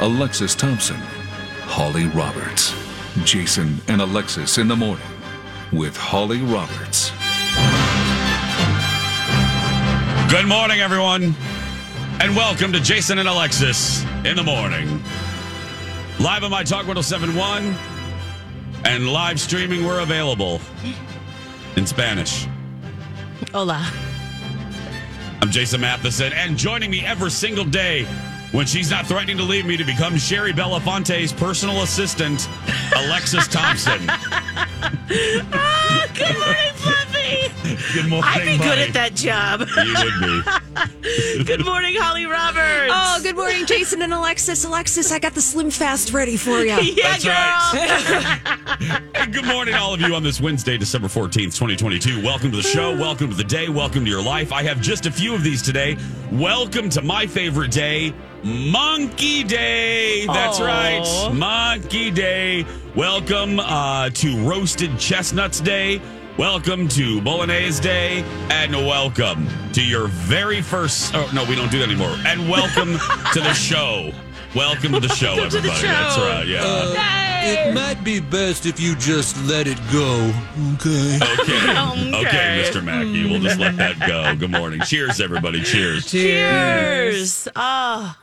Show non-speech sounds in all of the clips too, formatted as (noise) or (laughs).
Alexis Thompson, Holly Roberts. Jason and Alexis in the morning with Holly Roberts. Good morning, everyone, and welcome to Jason and Alexis in the morning. Live on My Talk 1071 and live streaming, we're available in Spanish. Hola. I'm Jason Matheson, and joining me every single day when she's not threatening to leave me to become Shari Belafonte's personal assistant, Alexis Thompson. (laughs) Ah, good morning, Fluffy. Good morning, I'd be good at that job. You would be. (laughs) good morning, Holly Roberts. Oh, good morning, Jason and Alexis. Alexis, I got the Slim Fast ready for you. (laughs) yeah, That's girl. right. And good morning, all of you, on this Wednesday, December 14th, 2022. Welcome to the show. Welcome to the day. Welcome to your life. I have just a few of these today. Welcome to my favorite day, Monkey Day. That's Aw. right. Monkey Day. Welcome uh, to Roasted Chestnuts Day. Welcome to Bolognese Day. And welcome to your very first. Oh, no, we don't do that anymore. And welcome (laughs) to the show. Welcome to the show, Welcome to the everybody. That's right. Yeah. It might be best if you just let it go. Okay. Okay. (laughs) okay. Okay. Mr. Mackey. We'll just let that go. (laughs) Good morning. Cheers, everybody. Cheers. Cheers. Oh,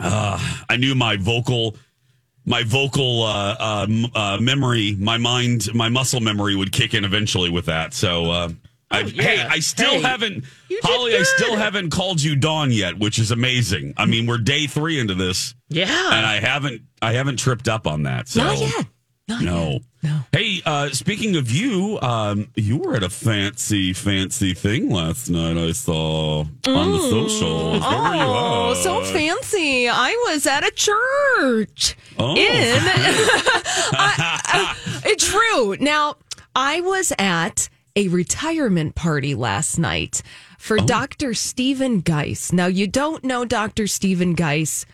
I knew my vocal, my vocal uh, uh, m- uh, memory, my mind, my muscle memory would kick in eventually with that. So, uh, I, Oh, yeah. hey, I still Hey, haven't, you did Holly, I still good. haven't called you Dawn yet, which is amazing. I mean, we're day three into this, yeah. and I haven't, I haven't tripped up on that. So. Not yet. Not No. yet. No. Hey, uh, speaking of you, um, you were at a fancy, fancy thing last night. I saw on the socials. You Oh, so fancy. I was at a church. Oh. In. (laughs) (laughs) I- I- it's true. Now, I was at a retirement party last night for Oh. Dr. Stephen Geis. Now, you don't know Dr. Stephen Geis,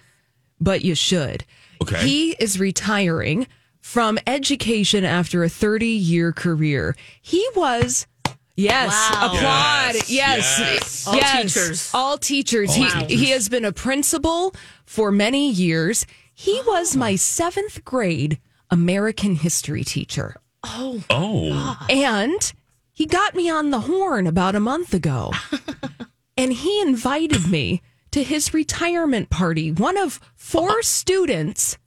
but you should. Okay. He is retiring from education after a 30 year career. He was. Yes, Wow. applaud. Yes, Yes, yes. All yes. teachers. All teachers. All he teachers. he has been a principal for many years. He oh. was my seventh grade American history teacher, Oh, oh, and he got me on the horn about a month ago, (laughs) and he invited me to his retirement party. One of four students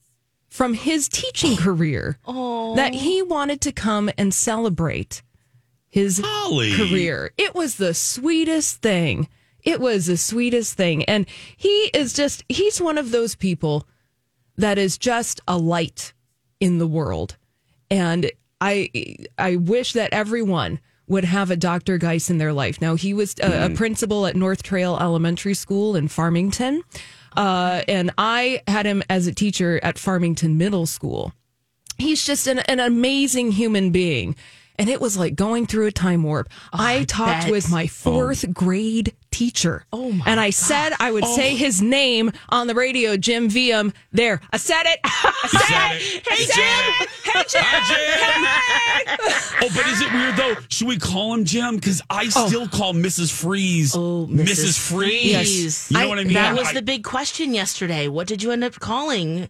from his teaching career that he wanted to come and celebrate his Holly. career. It was the sweetest thing. It was the sweetest thing. And he is just, he's one of those people that is just a light in the world. And I, I wish that everyone would have a Dr. Geis in their life. Now, he was a, a mm. principal at North Trail Elementary School in Farmington. Uh, and I had him as a teacher at Farmington Middle School. He's just an, an amazing human being and it was like going through a time warp. Oh, I, talked bet. with my oh. fourth grade teacher. Oh, my And I said I would say oh. his name on the radio, Jim Viam. There, I said it. I said, said it. it. I Hey, said Jim. Hey, Jim. Hi, Jim. Oh, but is it weird though? Should we call him Jim? Because I still call Mrs. Freeze Oh, Mrs. Freeze. Yes. You know I- what I mean? That was I- the big question yesterday. What did you end up calling?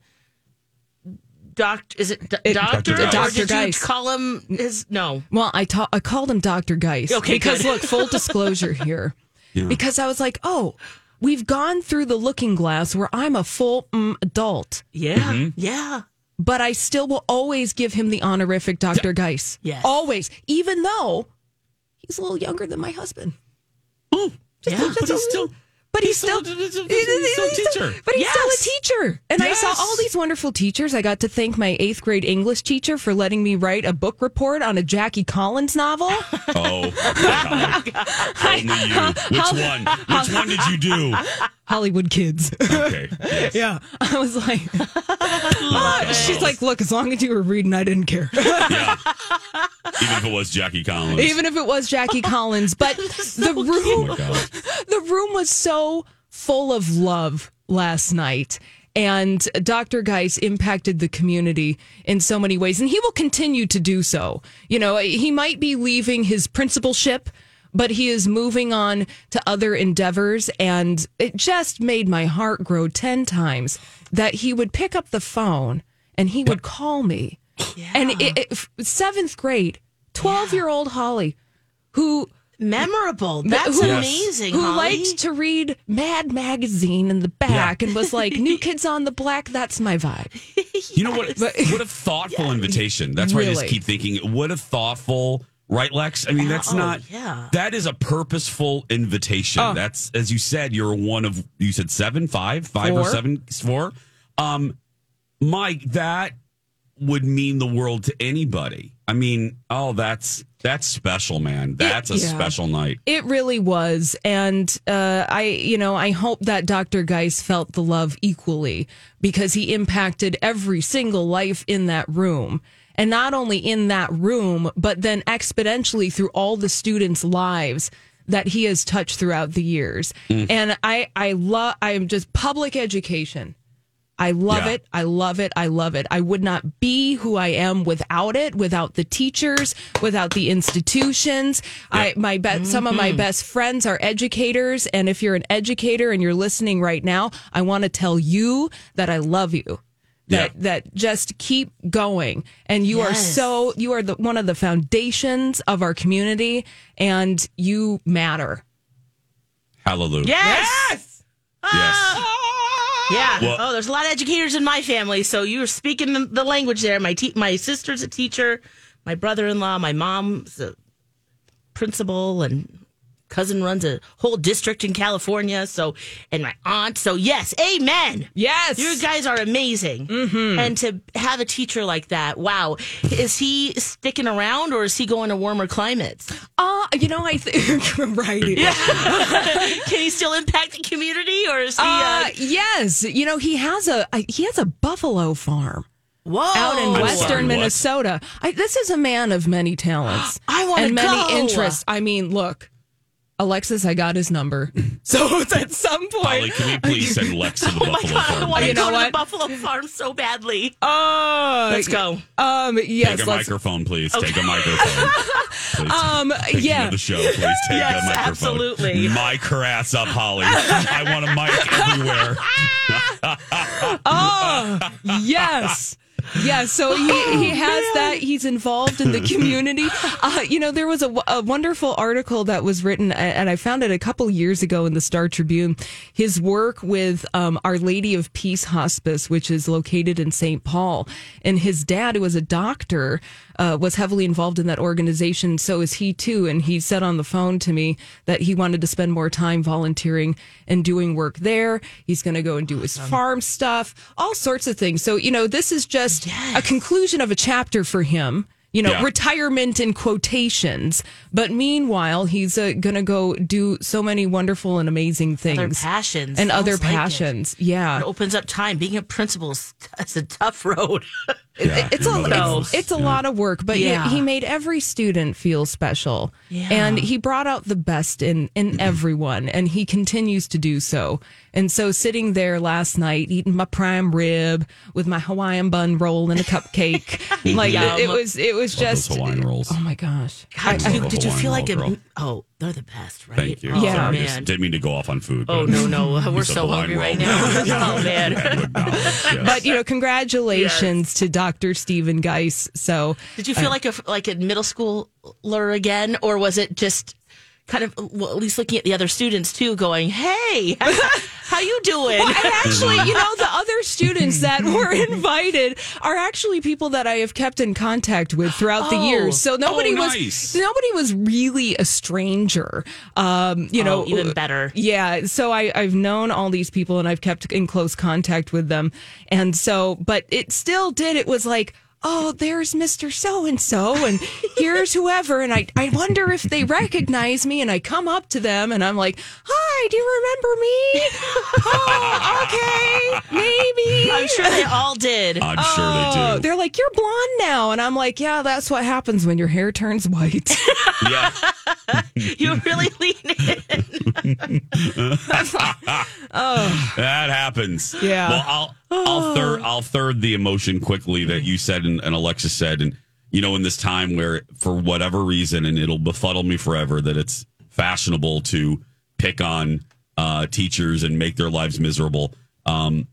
Doctor, is it, d- It- doctor? Dr. Or Dr. did Geis. you call him his? No. Well, I, ta- I called him Dr. Geis. Okay, Because, good. look, full disclosure (laughs) here. Because I was like, oh, we've gone through the looking glass where I'm a full mm, adult, Yeah. Mm-hmm. Yeah. but I still will always give him the honorific Dr. Geis. Yes. Always. Even though he's a little younger than my husband. Yeah. but he's still. But he's, He's still- still, he's still- he's still a teacher. But he's Yes. still a teacher. And I saw all these wonderful teachers. I got to thank my eighth grade English teacher for letting me write a book report on a Jackie Collins novel. (laughs) Oh, God. (laughs) only you. (laughs) Which one? Which one did you do? Hollywood Kids. Okay. Yes. yeah. I was like, "Ah," (laughs) she's like, look, as long as you were reading, I didn't care. Yeah. Even if it was Jackie Collins. Even if it was Jackie Collins. But (laughs) the oh room God. (laughs) the room was so full of love last night. And Dr. Geis impacted the community in so many ways, and he will continue to do so. You know, he might be leaving his principalship, but he is moving on to other endeavors. And it just made my heart grow 10 times that he would pick up the phone and he would call me. Yeah. And it, it, seventh grade, 12 year old Holly, who Memorable. That's who- amazing. who Holly. liked to read Mad Magazine in the back and was like, "New (laughs) Kids on the Black." That's my vibe. You know what? What a thoughtful invitation. That's why I just keep thinking, what a thoughtful, right, Lex? I mean, that's Oh, not, yeah. that is a purposeful invitation. Oh. That's, as you said, you're one of, you said seven, five, five or Four. seven, four. Um, Mike, that would mean the world to anybody. I mean, oh, that's, that's special, man. That's a yeah. special night. It really was, and uh, I, you know, I hope that Dr. Geis felt the love equally because he impacted every single life in that room. And not only in that room, but then exponentially through all the students' lives that he has touched throughout the years. Mm. And I, I love, I am just public education. I love Yeah. it. I love it. I love it. I would not be who I am without it, without the teachers, without the institutions. I my be- some of my mm-hmm. best friends are educators, and if you're an educator and you're listening right now, I want to tell you that I love you. That Yeah. that just keep going, and you are so you are the one of the foundations of our community, and you matter. Hallelujah. Yes. Yes. Ah. Yeah. Well- oh, there's a lot of educators in my family, so you were speaking the, the language there. My te- my sister's a teacher, my brother-in-law, my mom's a principal, and cousin runs a whole district in California. So, and my aunt. So, yes, amen. Yes, You guys are amazing. Mm-hmm. And to have a teacher like that, wow. Is he sticking around or is he going to warmer climates? Uh, you know, I think (laughs) right. (laughs) Can he still impact the community or is he. Uh, Uh, yes, you know he has a a- he has a buffalo farm whoa. out in sorry, western? Minnesota. I, this is a man of many talents. (gasps) I wanna and many go. interests. I mean, look, Alexis, I got his number. (laughs) So at some point, Holly, can we please send Lex to the (laughs) Oh my Buffalo God, I Farm? want to You go know to the Buffalo Farm so badly. uh, Let's go. Um, yes, Take a let's. microphone, please. Take a microphone. (laughs) Please. Um, Speaking yeah. of the show, please take Yes, a microphone. absolutely. Mic her ass up, Holly. I want a mic everywhere. Oh, yes. Yeah, so he, he has that. He's involved in the (laughs) community. Uh, you know, there was a, a wonderful article that was written, and I found it a couple years ago in the Star Tribune. His work with um, Our Lady of Peace Hospice, which is located in St. Paul. And his dad, who was a doctor, uh, was heavily involved in that organization. So is he too. And he said on the phone to me that he wanted to spend more time volunteering and doing work there. He's going to go and do his farm stuff, all sorts of things. So, you know, this is just a conclusion of a chapter for him. You know, Yeah. retirement in quotations. But meanwhile, he's uh, going to go do so many wonderful and amazing things. Other passions. And Sounds other like it. passions. Yeah. It opens up time. Being a principal is (laughs) a tough road. (laughs) Yeah, it's a it's, it's a lot of work, but Yeah. he, he made every student feel special, Yeah. and he brought out the best in in mm-hmm. everyone, and he continues to do so. And so, sitting there last night, eating my prime rib with my Hawaiian bun roll and a cupcake, (laughs) like it, it was it was Love those just Hawaiian rolls. Oh my gosh! God, did, you, did you feel like roll, it? girl. Oh, they're the best, right? Thank you. Oh, Yeah. Sorry, man. just didn't mean to go off on food. Oh no, no, (laughs) we're so Hawaiian hungry right roll. now. (laughs) oh man. (laughs) Yes. But you know, congratulations to Dr. Stephen Geis. So Did you feel uh, like a like a middle schooler again, or was it just kind of well, at least looking at the other students too, going, "Hey, (laughs) how you doing?" Well, and actually, you know, the other students that were (laughs) invited are actually people that I have kept in contact with throughout the Oh. years. So nobody Oh, was nobody was really a stranger. Um, you know, Oh, even better. Yeah. So I, I've known all these people and I've kept in close contact with them. And so, but it still did. It was like, oh, there's Mr. So and so, and here's whoever. And I, I wonder if they recognize me. And I come up to them and I'm like, hi, do you remember me? (laughs) oh, okay, maybe. I'm sure they (laughs) all did. I'm sure Oh, they do. they're like, you're blonde now. And I'm like, yeah, that's what happens when your hair turns white. (laughs) Yeah. You really lean in. Oh. (laughs) That happens. Yeah. Well, I'll I'll third I'll third the emotion quickly that you said and, and Alexis said, and you know, in this time where for whatever reason, and it'll befuddle me forever that it's fashionable to pick on uh, teachers and make their lives miserable. Um,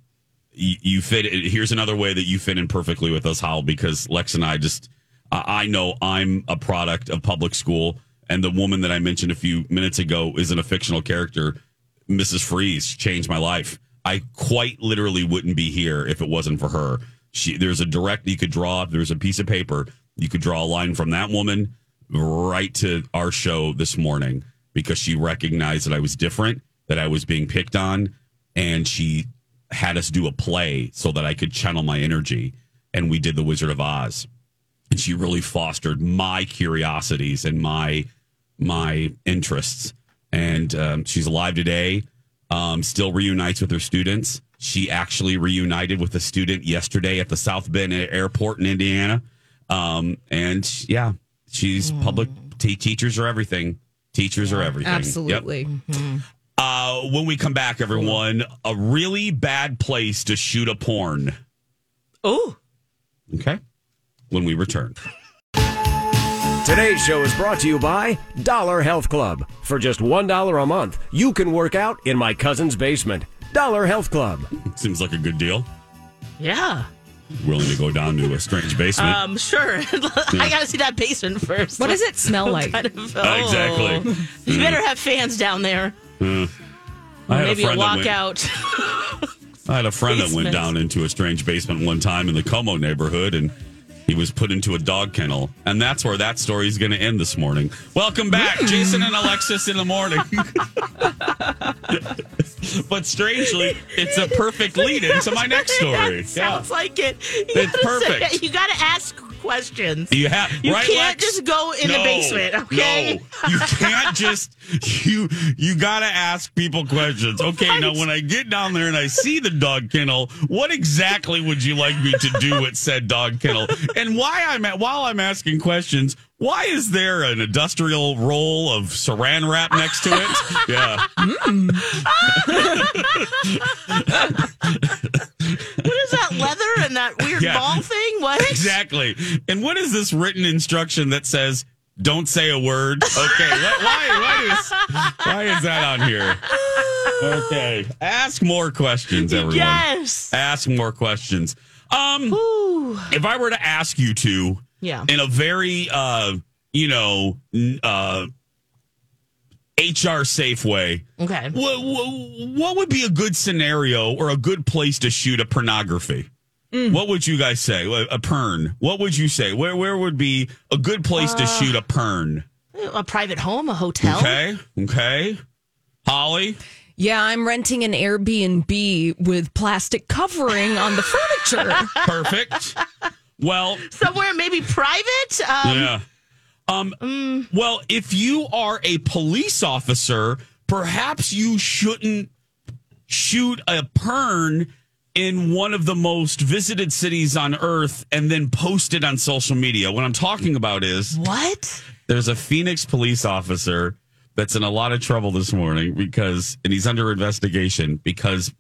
you, fit. Here's another way that you fit in perfectly with us, Hal, because Lex and I just I know I'm a product of public school, and the woman that I mentioned a few minutes ago isn't a fictional character. Mrs. Freeze changed my life. I quite literally wouldn't be here if it wasn't for her. She there's a direct you could draw. There's a piece of paper you could draw a line from that woman right to our show this morning because she recognized that I was different, that I was being picked on, and she had us do a play so that I could channel my energy. And we did The Wizard of Oz. And she really fostered my curiosities and my my interests. And um, she's alive today. Um, still reunites with her students. She actually reunited with a student yesterday at the South Bend Airport in Indiana. Um, and yeah, she's public. T- teachers are everything. Teachers are everything. Yep. Absolutely. Uh, when we come back, everyone, a really bad place to shoot a porn. Oh, Okay. When we return. Today's show is brought to you by Dollar Health Club. For just $1 a month, you can work out in my cousin's basement. Dollar Health Club. (laughs) Seems like a good deal. yeah. Willing to go down to a strange basement. Um, sure. (laughs) I gotta see that basement first. What does it smell (laughs) like? Kind of- oh. Exactly. You better have fans down there. I Maybe a a walkout. I had a friend that went down into a strange basement one time in the Como neighborhood and he was put into a dog kennel. And that's where that story is going to end this morning. Welcome back, Jason and Alexis in the morning. (laughs) but strangely, it's a perfect lead into my next story. (laughs) Sounds like it. You It's gotta say- perfect. you gotta ask questions. You have You right, can't Lex? just go in the basement, okay? No, you can't just you you gotta ask people questions. Okay, now when I get down there and I see the dog kennel, what exactly would you like me to do at said dog kennel? And why I'm at while I'm asking questions, why is there an industrial roll of saran wrap next to it? Yeah. What (laughs) (laughs) is that leather and that weird (laughs) Yeah. ball thing? What? Exactly. And what is this written instruction that says don't say a word? Okay. why why is why is that on here? Okay. Ask more questions, everyone. Yes. Ask more questions. Um Ooh. if I were to ask you to Yeah. in a very uh you know uh HR safe way. Okay. What, what would be a good scenario or a good place to shoot a pornography? What would you guys say? A, a pern. What would you say? Where where would be a good place to shoot a pern? A private home, a hotel. Okay, okay. Holly, Yeah, I'm renting an Airbnb with plastic covering on the furniture. (laughs) perfect. well, Somewhere maybe private. Um, yeah. Um. Well, if you are a police officer, perhaps you shouldn't shoot a pern in one of the most visited cities on earth and then posted on social media. What I'm talking about is What? there's a Phoenix police officer that's in a lot of trouble this morning because and he's under investigation because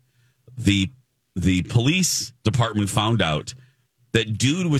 the the police department found out that dude was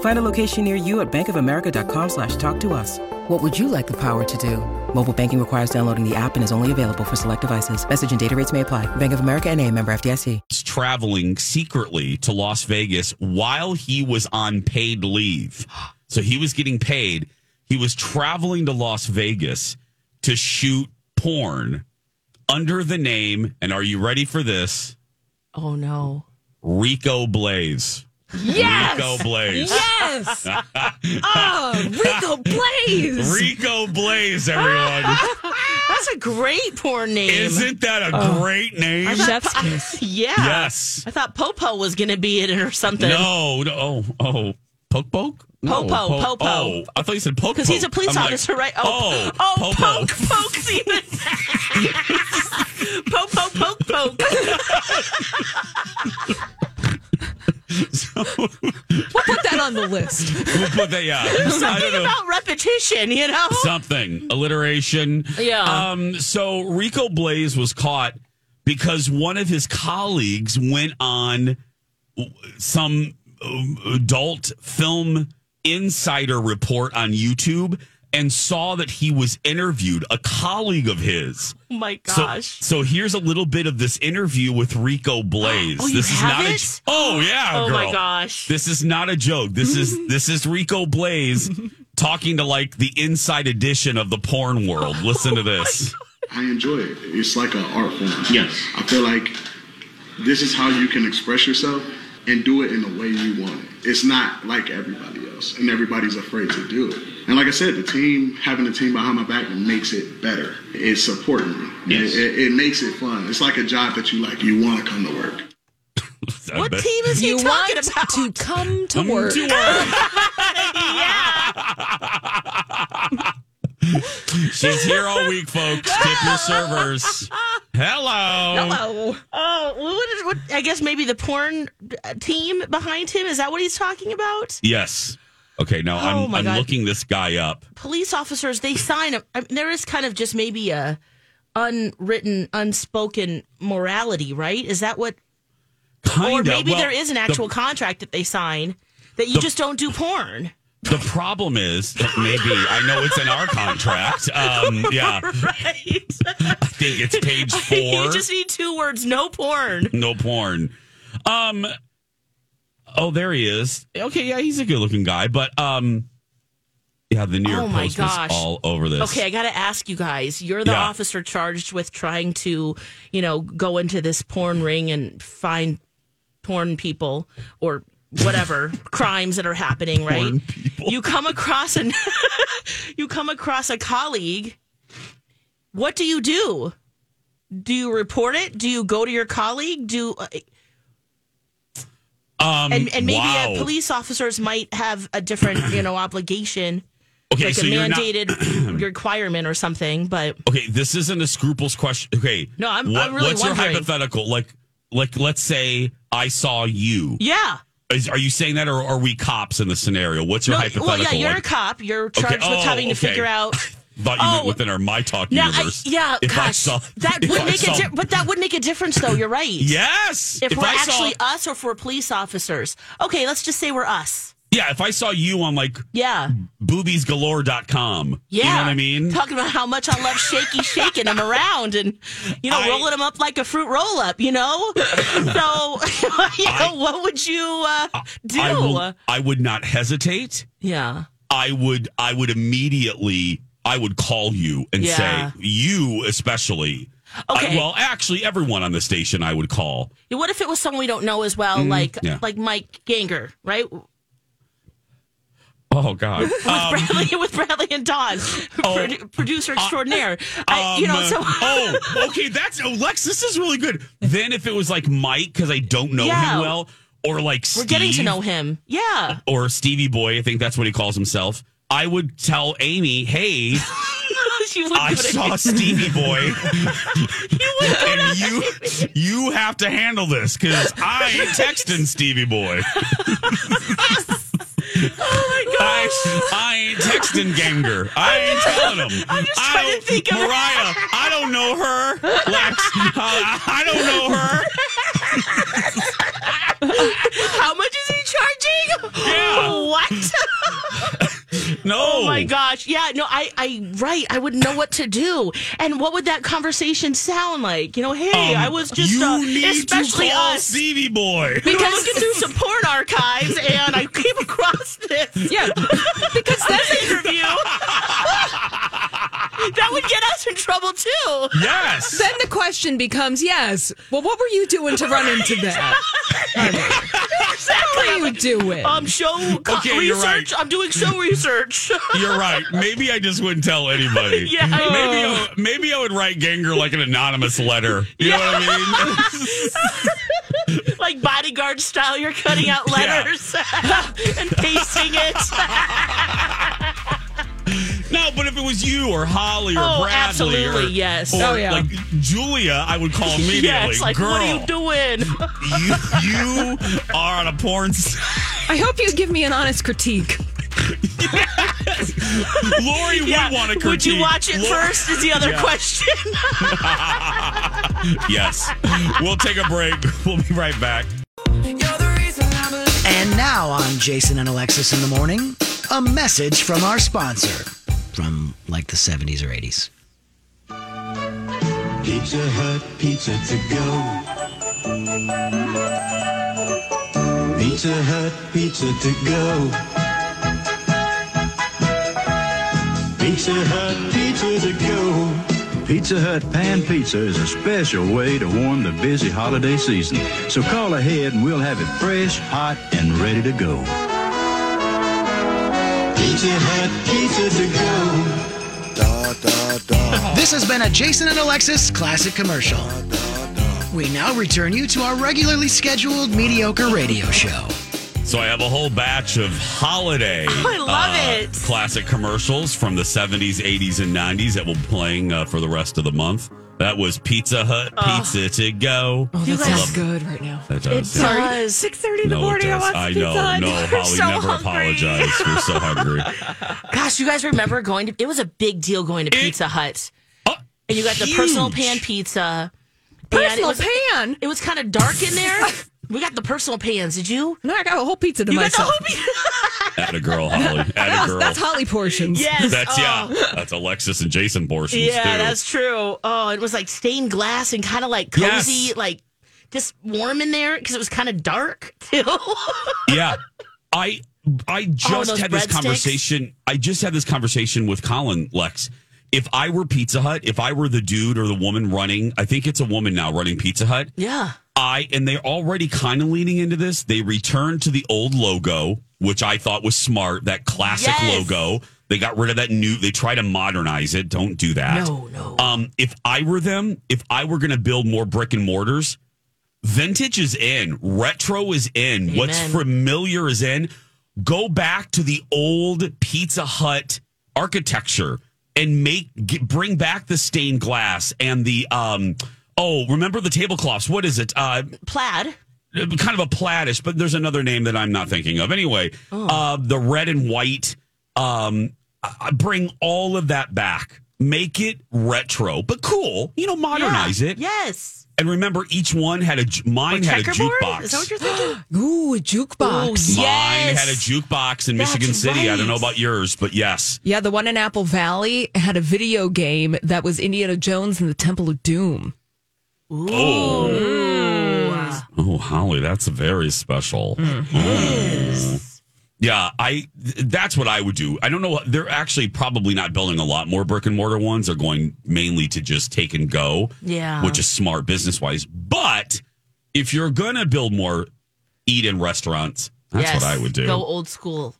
Find a location near you at bankofamerica.com slash talk to us. What would you like the power to do? Mobile banking requires downloading the app and is only available for select devices. Message and data rates may apply. Bank of America and a member FDIC. traveling secretly to Las Vegas while he was on paid leave. So he was getting paid. He was traveling to Las Vegas to shoot porn under the name, and are you ready for this? Oh no. Rico Blaze. Yes! Rico Blaze. Yes. (laughs) oh, Rico Blaze. Rico Blaze, everyone. (laughs) That's a great porn name. Isn't that a oh. great name? Chef's kiss. (laughs) Yeah. Yes. I thought Popo was going to be in it or something. No, no. Oh, oh. Poke Poke? No, Popo, po- Popo. Oh, I thought you said Poke Because he's a police I'm like, officer, right? Oh, oh, oh Popo. poke, poke's even. poke, poke, poke, (laughs) poke. We'll put that on the list. We'll put that, yeah. (laughs) Something about repetition, you know? Something. Alliteration. Yeah. Um, so Rico Blaze was caught because one of his colleagues went on some um, adult film insider report on YouTube and saw that he was interviewed, a colleague of his. (laughs) oh my So, gosh. so here's a little bit of this interview with Rico Blaze. (gasps) Oh, you this is have not it? a Oh yeah, oh my gosh. This is not a joke. This is (laughs) this is Rico Blaze (laughs) talking to like the inside edition of the porn world. Listen to oh this. I enjoy it. It's like an art form. Yes. I feel like this is how you can express yourself and do it in the way you want it. It's not like everybody else, and everybody's afraid to do it. And like I said, the team, having the team behind my back makes it better. It's supporting me. Yes. It, it, it makes it fun. It's like a job that you like. You want to come to work. (laughs) What bet- team is he You talking want about? to come to Come work. to work. yeah. (laughs) She's here all week, folks. Tip your servers. Hello. Hello. Oh, what is, what, I guess maybe the porn uh, team behind him. Is that what he's talking about? Yes. Okay, now Oh, I'm I'm looking this guy up. Police officers, they sign up. I mean, there is kind of just maybe a unwritten, unspoken morality, right? Is that what? Kind or of. maybe Well, there is an the- actual contract that they sign that you The- just don't do porn. The problem is that maybe I know it's in our contract. Um, (laughs) yeah, Right. I think it's page (laughs) four. you just need two words: no porn. no porn. Um. Oh, there he is. Okay, yeah, he's a good-looking guy, but um, yeah, the New York Oh, my Post gosh. was all over this. Okay, I got to ask you guys. You're the Yeah. officer charged with trying to, you know, go into this porn ring and find porn people or whatever (laughs) crimes that are happening, right? People. You come across an (laughs) you come across a colleague. What do you do? Do you report it? Do you go to your colleague? Do uh, Um, and, and maybe wow. uh, police officers might have a different, (clears throat) you know, obligation, Okay, like so a you're not- mandated (clears throat) requirement or something. But Okay, this isn't a scruples question. Okay, No, I'm- I'm really what's your hypothetical? Like, like, let's say I saw you. yeah, Is, are you saying that, or are we cops in the scenario? What's your no, hypothetical? well, yeah, you're a cop. You're Okay, charged with oh, having to figure out. (laughs) thought you meant Oh. within our my talk Now, I, yeah, if I gosh, saw that (laughs) if would I make saw- a di- but that would make a difference, though. You're right. Yes, If, we're I saw- actually us or if we're police officers. Okay, let's just say we're us. Yeah, if I saw you on like Yeah. boobiesgalore.com, Yeah. you know what I mean? Talking about how much I love shaky shaking them around and, you know, I- rolling them up like a fruit roll up, you know? (laughs) so, (laughs) you know, what would you uh, do? I, will, I would not hesitate. yeah. I would I would immediately I would call you and Yeah. say you especially. Okay. I- well, actually, everyone on the station I would call. What if it was someone we don't know as well, like yeah. like Mike Ganger, right? Oh God. (laughs) With Um, Bradley, with Bradley and Don, (laughs) produ- producer extraordinaire. I, you know, um, so (laughs) oh, okay. That's oh, Lex. This is really good. Then if it was like Mike, because I don't know Yeah. him well, or like we're getting to know him. Yeah. or Stevie Boy, I think that's what he calls himself. I would tell Amy, "Hey, (laughs) She I saw Stevie (laughs) Boy, and you you have to handle this because I ain't texting Stevie Boy. (laughs) Oh my god! I, I ain't texting Ganger. I ain't telling him. I'm just I trying to don't- think of- Mariah. I don't know her. Lex, I, uh, I don't know her. How much is he charging? Yeah. What? No. Oh my gosh. Yeah, no, I I right, I wouldn't know what to do. And what would that conversation sound like? You know, hey, Um, I was just you uh, need especially to call us Stevie Boy. we were looking through some porn archives and I came across this. Yeah, because that's (laughs) interview. (laughs) that would get us in trouble too. Yes. then the question becomes, yes. Well, what were you doing to run into that? (laughs) exactly. What were you doing? Um, show co- Okay, you're research. right. I'm doing show research. (laughs) You're right. Maybe I just wouldn't tell anybody. (laughs) Yeah. Maybe I, maybe I would write Ganger like an anonymous letter. You know what I mean? like bodyguard style, you're cutting out Yeah. letters and pasting it. No, but if it was you or Holly or Oh, Bradley absolutely, or, yes. or Oh, yeah. like Julia, I would call (laughs) immediately. yes, like Girl, what are you doing? you you are on a porn. i hope you give me an honest critique. (laughs) Lori Yeah. would want to critique. Would you watch it Lori- first? Is the other Yeah. question. (laughs) yes. We'll take a break. We'll be right back. And now on Jason and Alexis in the morning, a message from our sponsor from like the 70s or 80s. Pizza Hut, pizza to go. Pizza Hut, pizza to go. Pizza Hut, pizza to go. Pizza Hut Pan Pizza is a special way to warm the busy holiday season. So call ahead and we'll have it fresh, hot, and ready to go. Pizza Hut, pizza to go. This has been a Jason and Alexis classic commercial. We now return you to our regularly scheduled mediocre radio show. So I have a whole batch of holiday uh, (laughs) I love it. classic commercials from the 70s, 80s, and 90s that will be playing uh, for the rest of the month. That was Pizza Hut, pizza to go. Oh, You that guys- sounds good right now. That does. It yeah. does. (laughs) Six thirty in the No, morning. I does. want I pizza. know. Hut. No, (laughs) Holly, so never hungry. apologize. We're so hungry. Gosh, you guys remember going to? It was a big deal going to Pizza Hut, Oh, and you got the personal pan pizza. and it Personal was, pan. It was kind of dark in there. We got the personal pans. Did you? No, I got a whole pizza to You got the myself. whole pizza. (laughs) At a girl, Holly. At a that's, girl. that's Holly portions. Yes. That's oh. yeah. That's Alexis and Jason portions Yeah, too. that's true. Oh, it was like stained glass and kind of like cozy, Yes. like just warm in there because it was kind of dark (laughs) too. yeah. I I just Oh, had this breadsticks? conversation. I just had this conversation with Colin Lex. If I were Pizza Hut, if I were the dude or the woman running, I think it's a woman now running Pizza Hut. yeah. I and they're already kind of leaning into this. They returned to the old logo, which I thought was smart. That classic Yes. logo. They got rid of that new. They try to modernize it. Don't do that. No, no. Um, if I were them, if I were going to build more brick and mortars, vintage is in, retro is in, what's familiar is in. Go back to the old Pizza Hut architecture and make get, bring back the stained glass and the um. Oh, remember the tablecloths? What is it? Uh, Plaid. kind of a plaidish, but there's another name that I'm not thinking of. Anyway, Oh. uh, the red and white. Um, I- bring all of that back. Make it retro, but cool. You know, modernize Yeah. it. Yes. And remember, each one had a mine had a jukebox. Is that what you're thinking? (gasps) Ooh, a jukebox. Oh, Mine had a jukebox in That's Michigan City. I don't know about yours, but yes. Yeah, the one in Apple Valley had a video game that was Indiana Jones and the Temple of Doom. Oh, oh, Holly, that's very special. Oh. Yeah, I. That's what I would do. I don't know. They're actually probably not building a lot more brick and mortar ones. They're going mainly to just take and go. Yeah. which is smart business wise. But if you're gonna build more eat in restaurants, that's Yes, what I would do. Go old school.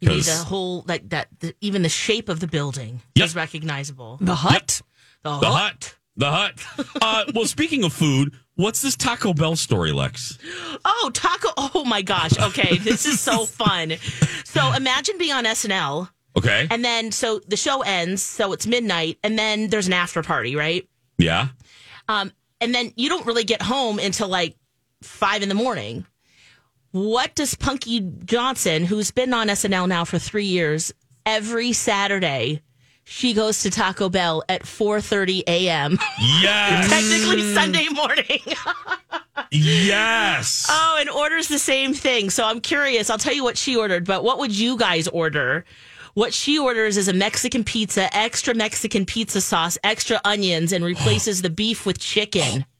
You need 'Cause- a whole like that. The, even the shape of the building Yep. is recognizable. The hut? The, The hut. hut. The hut. Uh, well, speaking of food, what's this Taco Bell story, Lex? Oh, taco! Oh my gosh! Okay, this is so (laughs) fun. So imagine being on SNL, Okay. and then so the show ends, so it's midnight, and then there's an after party, right? yeah. Um, and then you don't really get home until like five in the morning. What does Punky Johnson, who's been on SNL now for three years, every Saturday, she goes to Taco Bell at 4:30 a.m. Yes. (laughs) Technically Sunday morning. yes. oh, and orders the same thing. So I'm curious. I'll tell you what she ordered, but what would you guys order? What she orders is a Mexican pizza, extra Mexican pizza sauce, extra onions, and replaces the beef with chicken. (gasps)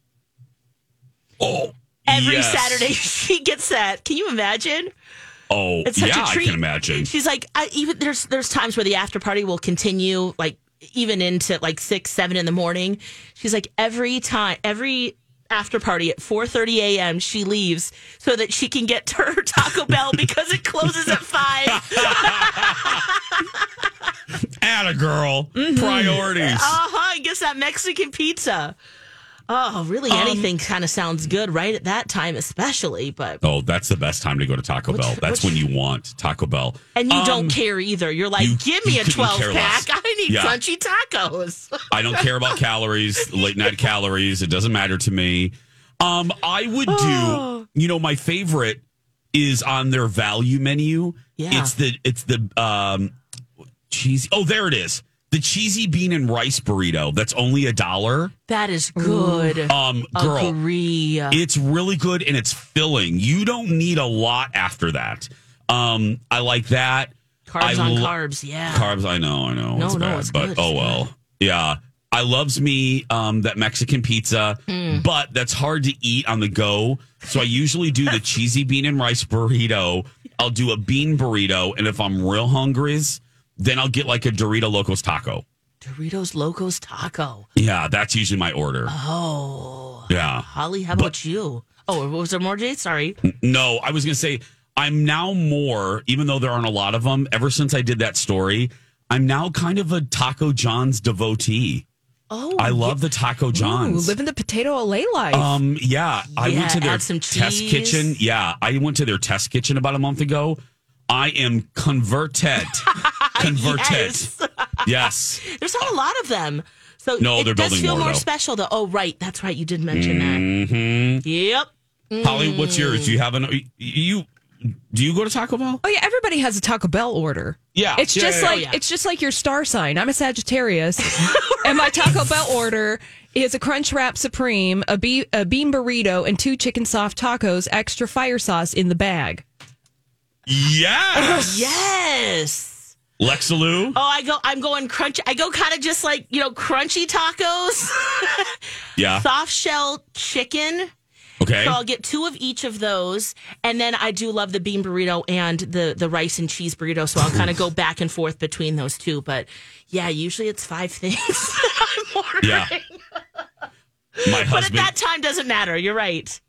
Oh. Every yes. Saturday (laughs) she gets that. Can you imagine? Oh, It's such yeah, a treat. I can imagine. She's like, I, even there's there's times where the after party will continue, like even into like six, seven in the morning. She's like, every time, every after party at 4:30 a.m. she leaves so that she can get to her Taco (laughs) Bell because it closes at five. Atta girl. Mm-hmm. Priorities. Uh huh. I guess that Mexican pizza. Oh, really? Um, Anything kind of sounds good right at that time, especially. But Oh, that's the best time to go to Taco Bell. That's when you want Taco Bell. and you Um, don't care either. You're like, you- give me a twelve pack. less. I need Yeah. crunchy tacos. I don't care about (laughs) calories, late night calories. It doesn't matter to me. Um, I would do. You know, my favorite is on their value menu. Yeah. It's the it's the um cheesy. Oh, there it is. The cheesy bean and rice burrito. That's only a dollar. That is good. Um, girl, Agree. it's really good and it's filling. You don't need a lot after that. Um, I like that. Carbs I on lo- carbs. Yeah. Carbs, I know, I know. No, it's no, bad, it's but good, oh well. Yeah. I loves me um, that Mexican pizza, Mm. but that's hard to eat on the go. So I usually do the (laughs) cheesy bean and rice burrito. I'll do a bean burrito, and if I'm real hungry, then I'll get like a Dorito Locos taco. Doritos Locos Taco. Yeah, that's usually my order. Oh. Yeah. Holly, how about you? Oh, was there more, Jay? Sorry. No, I was going to say, I'm now more, even though there aren't a lot of them, ever since I did that story, I'm now kind of a Taco John's devotee. Oh, I love the Taco John's. Ooh, living the potato LA life. Um, yeah, I Yeah, went to their test kitchen. Yeah, I went to their test kitchen about a month ago. I am converted. (laughs) converted. Yes. Yes. There's not a lot of them. So No, it they're does building feel more, more though. special though. Oh, right. That's right. You did mention mm-hmm. that. Yep. Holly, what's yours? Do you have an you? Do you go to Taco Bell? Oh yeah, everybody has a Taco Bell order. Yeah. It's Yeah, just yeah, like yeah. it's just like your star sign. I'm a Sagittarius, (laughs) and my Taco Bell order is a Crunch Wrap Supreme, a, be- a bean burrito, and two chicken soft tacos, extra fire sauce in the bag. Yes. Yes. Lexaloo. Oh, I go. I'm going crunchy. I go kind of just like you know crunchy tacos, (laughs) Yeah. soft shell chicken. Okay. So I'll get two of each of those, and then I do love the bean burrito and the the rice and cheese burrito. So I'll kind of go (laughs) back and forth between those two. But yeah, usually it's five things (laughs) that I'm ordering. Yeah. My husband. But at that time doesn't matter. You're right.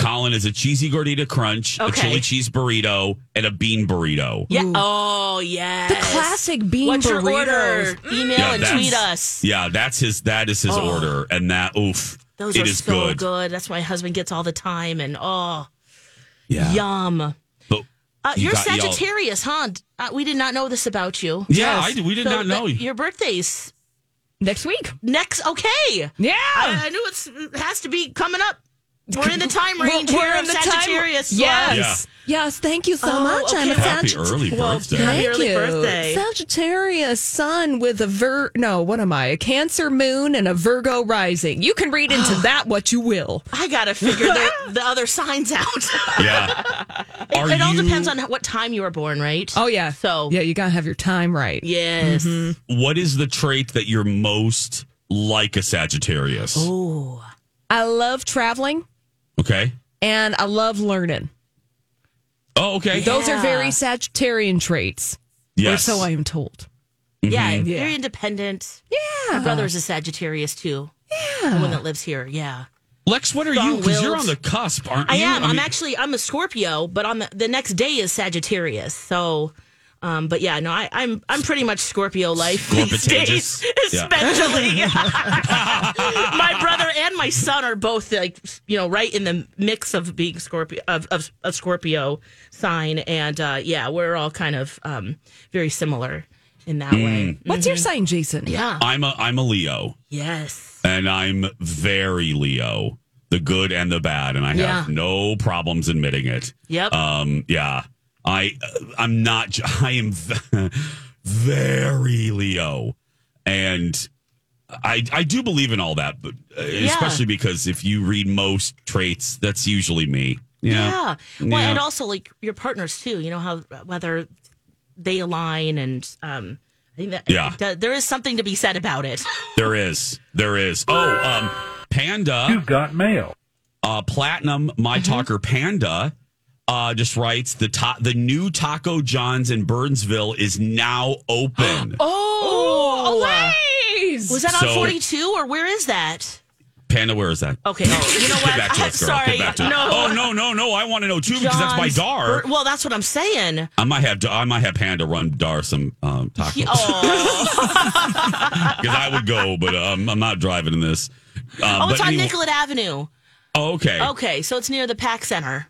Colin is a cheesy gordita crunch, a chili cheese burrito, and a bean burrito. Yeah. Oh yeah. The classic bean What's your burritos. order? Email Yeah, and that's- tweet us. Yeah, that's his. That is his Oh. order, and that oof, Those it are is so good. good. That's what my husband gets all the time, and oh, Yeah. yum. But Uh, you you're got- y'all- Sagittarius, huh? Uh, we did not know this about you. Yeah, I did- we did So not know. th- your birthday's Next week. next. Okay. Yeah. I, I knew it's, it has to be coming up. We're in the (laughs) time We're- range we're here in of the time range. Sagittarius. Yes. Yes, thank you so Oh, much. I'm a okay. Happy Sagittarius. early Well, birthday. Happy Thank early you. birthday. Sagittarius sun with a Vir no, what am I? A Cancer moon and a Virgo rising. You can read into (gasps) that what you will. I gotta figure the, (laughs) the other signs out. yeah. it it all you- depends on what time you were born, right? Oh yeah. So Yeah, you gotta have your time right. yes. Mm-hmm. What is the trait that you're most like a Sagittarius? Oh, I love traveling Okay. and I love learning. Oh, okay. Those are very Sagittarian traits. Or so I am told. yeah, Mhm. very independent. Yeah. My brother's a Sagittarius too. Yeah, the one that lives here. Yeah, Lex, what are you? Because you're on the cusp, aren't you? I you? am. I'm mean- actually I'm a Scorpio, but on the the next day is Sagittarius. So. Um, but yeah, no, I, I'm I'm pretty much Scorpio life these Scorpitagious. days, (laughs) Yeah. especially. (laughs) (laughs) my brother and my son are both like you know right in the mix of being Scorpio of of a Scorpio sign, and uh, yeah, we're all kind of um, very similar in that way. What's your sign, Jason? Yeah. I'm a I'm a Leo, Yes. and I'm very Leo, the good and the bad, and I have Yeah. no problems admitting it. Yep. Um. Yeah. I I'm not. (laughs) I am very Leo, and I I do believe in all that, but uh, especially because if you read most traits, that's usually me. Yeah. Yeah. Well, Yeah. and also like your partners too. You know how whether they align and um, I think that Yeah. that there is something to be said about it. (laughs) There is. There is. Oh, um, Panda. You've got mail. Uh, Platinum, my Mm-hmm. talker Panda, uh, just writes the ta- the new Taco John's in Burnsville is now open. (gasps) Oh, Always. Was that on So- 42 or where is that? Panda, where is that? Okay. Oh, you know (laughs) what? Get back to I'm us, (laughs) girl. sorry. Get back to us. no. Oh no, no, no! I want to know too because that's by John's Dar. Bur- well, that's what I'm saying. I might have I might have Panda run Dar some um, tacos Oh, (laughs) because I would go, but um, I'm not driving in this. Um, oh it's but on anyway- Nicollet Avenue. Oh, okay. Okay, so it's near the Pack Center.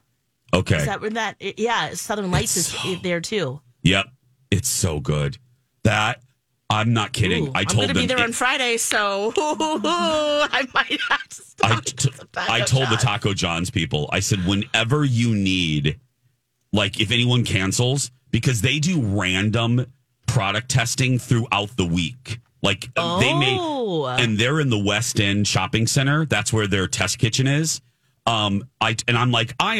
Okay. Is that where that? Yeah, Southern Lights is there too. Yep. It's so good. That I'm not kidding. Ooh, I I'm told to them be there it- on Friday, so (laughs) I might have to stop. I, t- I told the Taco John's people, I said, whenever you need, like, if anyone cancels, because they do random product testing throughout the week. Like, uh, they may, Oh. and they're in the West End Shopping Center. That's where their test kitchen is. Um, I and I'm like, I.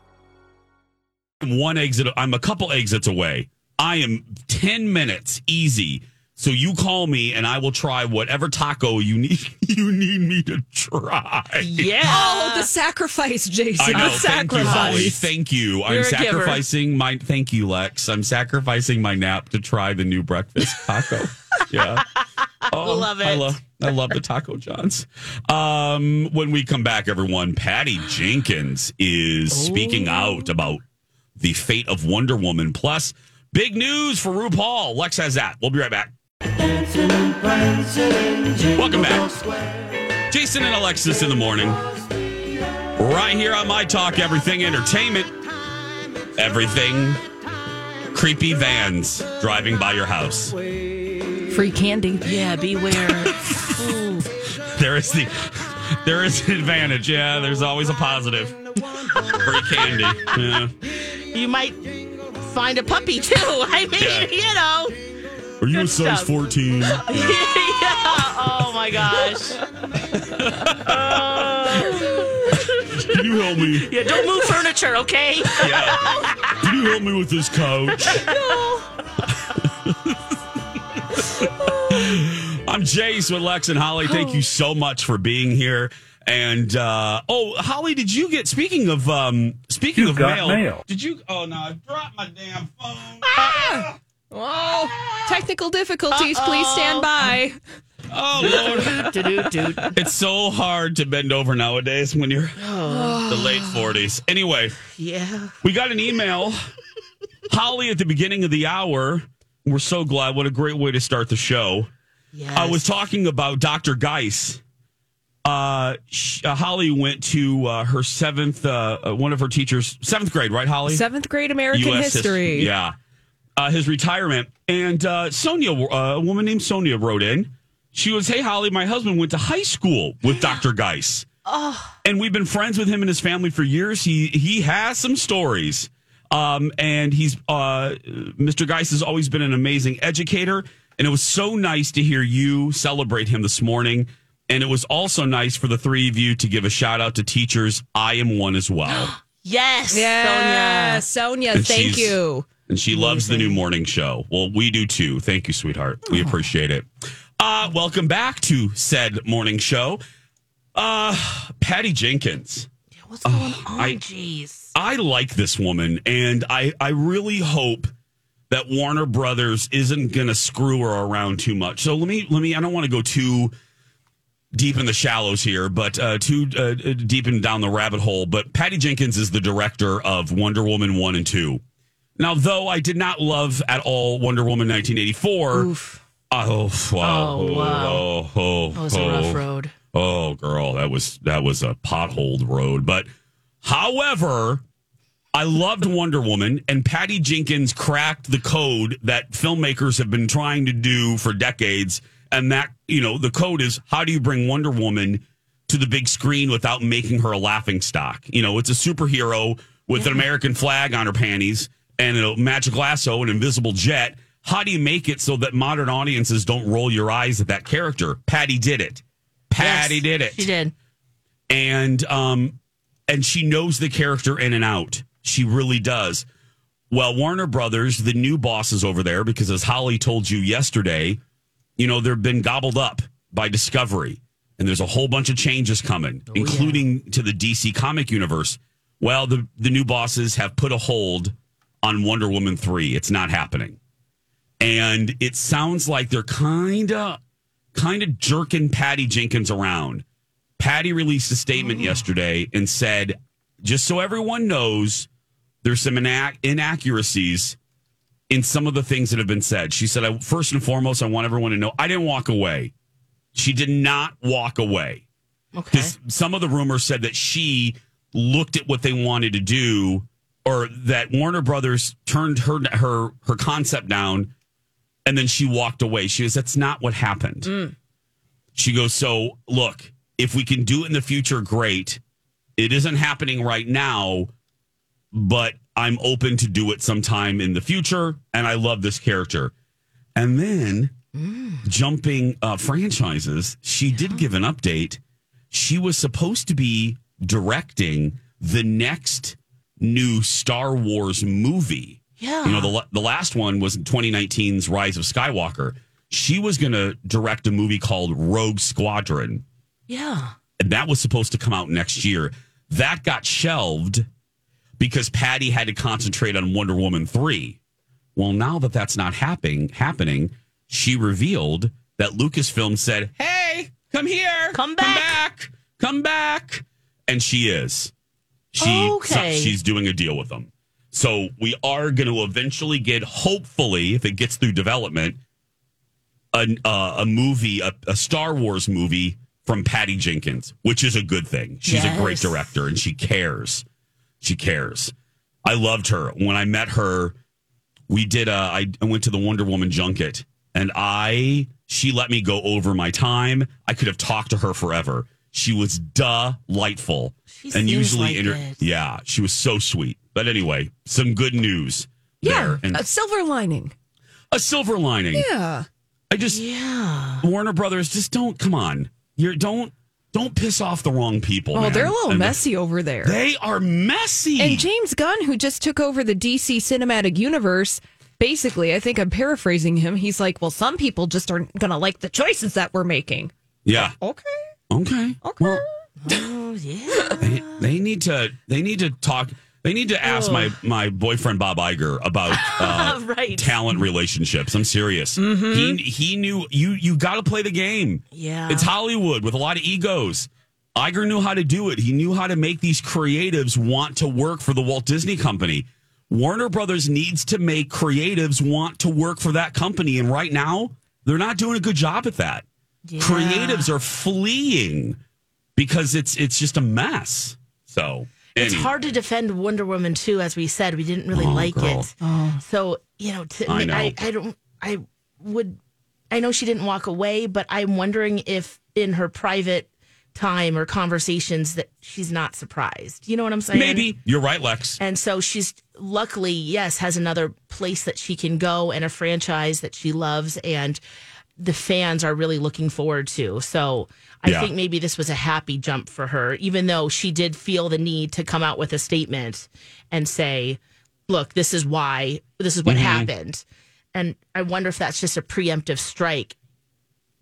One exit. I'm a couple exits away. I am 10 minutes easy. So you call me and I will try whatever taco you need (laughs) you need me to try. Yeah. Oh, the sacrifice, Jason. I know. The Thank you, sacrifice. Holly. Thank you. You're I'm a giver. sacrificing my thank you, Lex. I'm sacrificing my nap to try the new breakfast (laughs) taco. yeah. Oh, Love I it. love I love the Taco Johns. Um, when we come back, everyone, Patty Jenkins is speaking out about the fate of Wonder Woman. Plus, big news for RuPaul. Lex has that. We'll be right back. Welcome back. Jason and Alexis in the morning. Right here on My Talk Everything Entertainment. Everything creepy vans driving by your house. Free candy. Yeah, beware. (laughs) There is the there is an advantage. Yeah, there's always a positive. Free candy. Yeah. You might find a puppy too. (laughs) I mean, Yeah. you know. Are you a size stuff. 14? (laughs) yeah. Oh my gosh. (laughs) Can you help me? Yeah, don't move furniture, okay? Yeah. Can you help me with this couch? No. I'm Jace with Lex and Holly. Thank you oh. so much for being here. And uh, oh, Holly, did you get? Speaking of um, speaking You of got mail, mail. did you? Oh no, I dropped my damn phone. Ah! Oh, technical difficulties. Please stand by. Oh Lord, (laughs) it's so hard to bend over nowadays when you're the late forties. Anyway, Yeah. we got an email, Holly, at the beginning of the hour. We're so glad. What a great way to start the show. I was talking about Dr. Geis. Uh, sh- uh, Holly went to uh, her seventh, uh, uh, one of her teachers, seventh grade, right, Holly? Seventh grade American US history. yeah. Uh, his retirement. And uh, Sonia, uh, a woman named Sonia wrote in. She was, Hey, Holly, my husband went to high school with (gasps) Dr. Geis. Oh, And we've been friends with him and his family for years. He he has some stories. Um, and he's uh, Mr. Geis has always been an amazing educator. And it was so nice to hear you celebrate him this morning. And it was also nice for the three of you to give a shout out to teachers. I am one as well. (gasps) yes. Yeah, Sonia, And thank she's- you. And she loves the new morning show. Well, we do too. Thank you, sweetheart. We appreciate it. Uh, welcome back to said morning show. Uh, Patty Jenkins. What's going on? I- Jeez. I like this woman, and I, I really hope that Warner Brothers isn't going to screw her around too much. So let me let me. I don't want to go too deep in the shallows here, but uh, too uh, deep and down the rabbit hole. But Patty Jenkins is the director of Wonder Woman one and two. Now, though I did not love at all Wonder Woman 1984. Oh wow! Oh, wow. Oh, oh, That was a oh. rough road. Oh, girl, that was that was a potholed road. But however, I loved Wonder Woman, and Patty Jenkins cracked the code that filmmakers have been trying to do for decades. And that you know, the code is how do you bring Wonder Woman to the big screen without making her a laughing stock? You know, it's a superhero with an American flag on her panties and a magic lasso, an invisible jet. How do you make it so that modern audiences don't roll your eyes at that character? Patty did it. Patty Yes, did it. She did. And um and she knows the character in and out. She really does. Well, Warner Brothers, the new bosses over there, because as Holly told you yesterday, you know, they've been gobbled up by Discovery. And there's a whole bunch of changes coming, oh, including to the DC comic universe. Well, the, the new bosses have put a hold on Wonder Woman 3. It's not happening. And it sounds like they're kind of kind of jerking Patty Jenkins around. Patty released a statement mm. yesterday and said, just so everyone knows, there's some inac- inaccuracies in some of the things that have been said. She said, I, first and foremost, I want everyone to know I didn't walk away. She did not walk away. Okay. Some of the rumors said that she looked at what they wanted to do, or that Warner Brothers turned her her her concept down, and then she walked away. She goes, "That's not what happened." Mm. She goes, "So look, if we can do it in the future, great. It isn't happening right now, but I'm open to do it sometime in the future, and I love this character." And then jumping uh, franchises, she did give an update. She was supposed to be directing the next new Star Wars movie. Yeah. You know, the, the last one was 2019's Rise of Skywalker. She was going to direct a movie called Rogue Squadron, Yeah. and that was supposed to come out next year. That got shelved because Patty had to concentrate on Wonder Woman 3. Well, now that that's not happening, happening, she revealed that Lucasfilm said, "Hey, come here, Come come back, come back," and she is. She Okay. she's doing a deal with them. So we are going to eventually get, hopefully, if it gets through development, a uh, a movie, a, a Star Wars movie from Patty Jenkins, which is a good thing. She's a great director and she cares. She cares. I loved her when I met her. We did. A, I I went to the Wonder Woman junket, and I she let me go over my time. I could have talked to her forever. She was delightful, She and usually, like inter- yeah, she was so sweet. But anyway, some good news Yeah, there, and a silver lining. a silver lining. Yeah. I just Yeah. Warner Brothers, just don't come on. You're don't don't piss off the wrong people. Oh, man. they're a little And messy over there. They are messy. And James Gunn, who just took over the DC cinematic universe, basically, I think I'm paraphrasing him. He's like, well, some people just aren't going to like the choices that we're making. yeah. Okay. Okay. Well, (laughs) Oh yeah. they, they need to. They need to talk. They need to ask my my boyfriend Bob Iger about (laughs) uh, Right. talent relationships. I'm serious. Mhm. He he knew you. You got to play the game. Yeah. It's Hollywood with a lot of egos. Iger knew how to do it. He knew how to make these creatives want to work for the Walt Disney Company. Warner Brothers needs to make creatives want to work for that company. And right now, they're not doing a good job at that. Creatives are fleeing because it's it's just a mess. So It's hard to defend Wonder Woman too, as we said. We didn't really Oh, like girl. it. Oh. So you know, to, I know. I, I don't. I would. I know she didn't walk away, but I'm wondering if in her private time or conversations that she's not surprised. You know what I'm saying? Maybe you're right, Lex. And so she's luckily, yes, has another place that she can go and a franchise that she loves and the fans are really looking forward to. So I Yeah. think maybe this was a happy jump for her, even though she did feel the need to come out with a statement and say, look, this is why, this is what Mhm. happened. And I wonder if that's just a preemptive strike.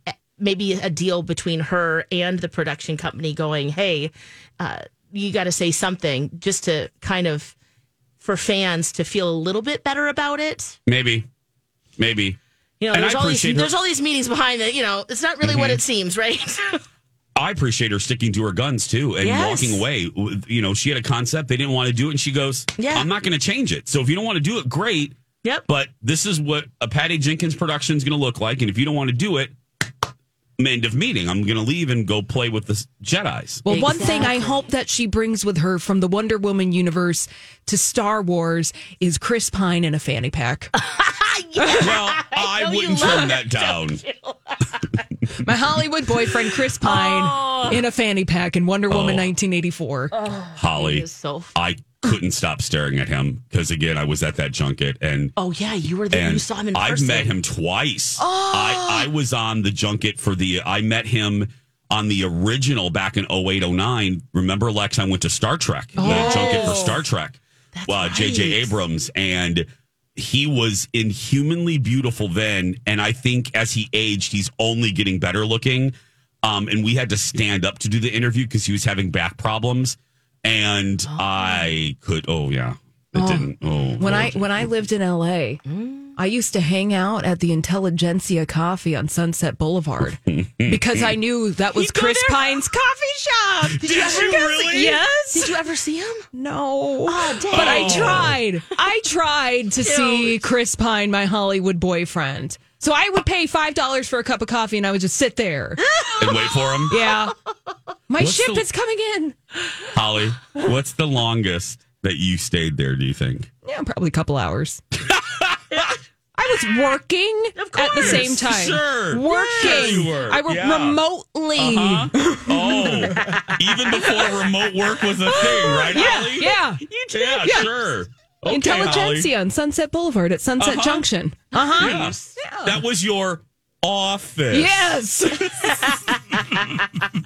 Eh, Maybe a deal between her and the production company going, hey, uh, you got to say something just to kind of for fans to feel a little bit better about it. Maybe, maybe. You know, And there's I all these appreciate there's all these meetings behind it. You know, it's not really what Mhm. it seems, right? (laughs) I appreciate her sticking to her guns too and Yes. walking away. You know, she had a concept, they didn't want to do it, and she goes, Yeah. I'm not going to change it. So if you don't want to do it, great. Yep. But this is what a Patty Jenkins production is going to look like. And if you don't want to do it, end of meeting. I'm going to leave and go play with the Jedi's. Well, one thing I hope that she brings with her from the Wonder Woman universe to Star Wars is Chris Pine in a fanny pack. (laughs) (laughs) well, (laughs) I, wouldn't turn that down. (laughs) My Hollywood boyfriend, Chris Pine, in a fanny pack in Wonder Woman Oh. 1984. Holly, so I couldn't stop staring at him because again, I was at that junket and oh yeah, you were there. You saw him in I've person. met him twice. Oh. I, I was on the junket for the. I met him on the original back in 08, 09. Remember, Lex? I went to Star Trek, the Oh. junket for Star Trek. uh, J.J. right. Abrams, and he was inhumanly beautiful then. And I think as he aged, he's only getting better looking. Um, and we had to stand up to do the interview because he was having back problems. And I could, oh yeah, it Oh. didn't. Oh, When I when I lived in LA, I used to hang out at the Intelligentsia Coffee on Sunset Boulevard (laughs) because I knew that was Chris Pine's coffee shop. (laughs) Did you ever go see- Yes. Did you ever see him? No. Oh, dang. But I tried. I tried to see Chris Pine, my Hollywood boyfriend. So I would pay five dollars for a cup of coffee, and I would just sit there. (laughs) and wait for him. Yeah, my What's ship the- is coming in. Holly, what's the longest that you stayed there? Do you think? Yeah, probably a couple hours. I was working at the same time. Sure. working. Sure you were. I were Yeah. remotely. Uh-huh. (laughs) Oh, even before remote work was a thing, right, Yeah, Holly? yeah. Yeah, Yeah. sure. Okay, Intelligentsia Holly. on Sunset Boulevard at Sunset Uh-huh. Junction. Uh huh. Yeah. That was your office. Yes. (laughs)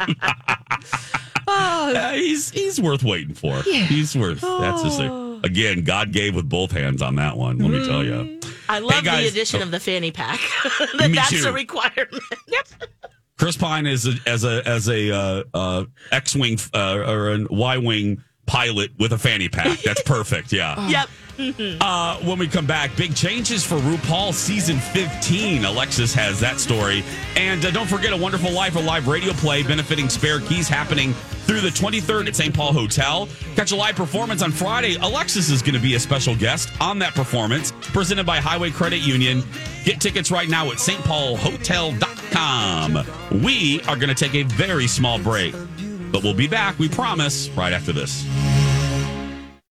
Oh, Uh, he's he's worth waiting for. Yeah. He's worth. That's just a, again. God gave with both hands on that one. Let me tell you. I love guys. the addition Oh. of the fanny pack. (laughs) that Me that's too. a requirement. Yep. Chris Pine is a, as a as a uh, uh, X wing uh, or an Y wing pilot with a fanny pack. That's (laughs) perfect. Yeah. Yep. Uh, when we come back, big changes for RuPaul season 15. Alexis has that story. And uh, don't forget, A Wonderful Life, a live radio play benefiting Spare Keys happening through the 23rd at St. Paul Hotel. Catch a live performance on Friday. Alexis is going to be a special guest on that performance, presented by Hiway Credit Union. Get tickets right now at stpaulhotel.com. We are going to take a very small break, but we'll be back, we promise, right after this.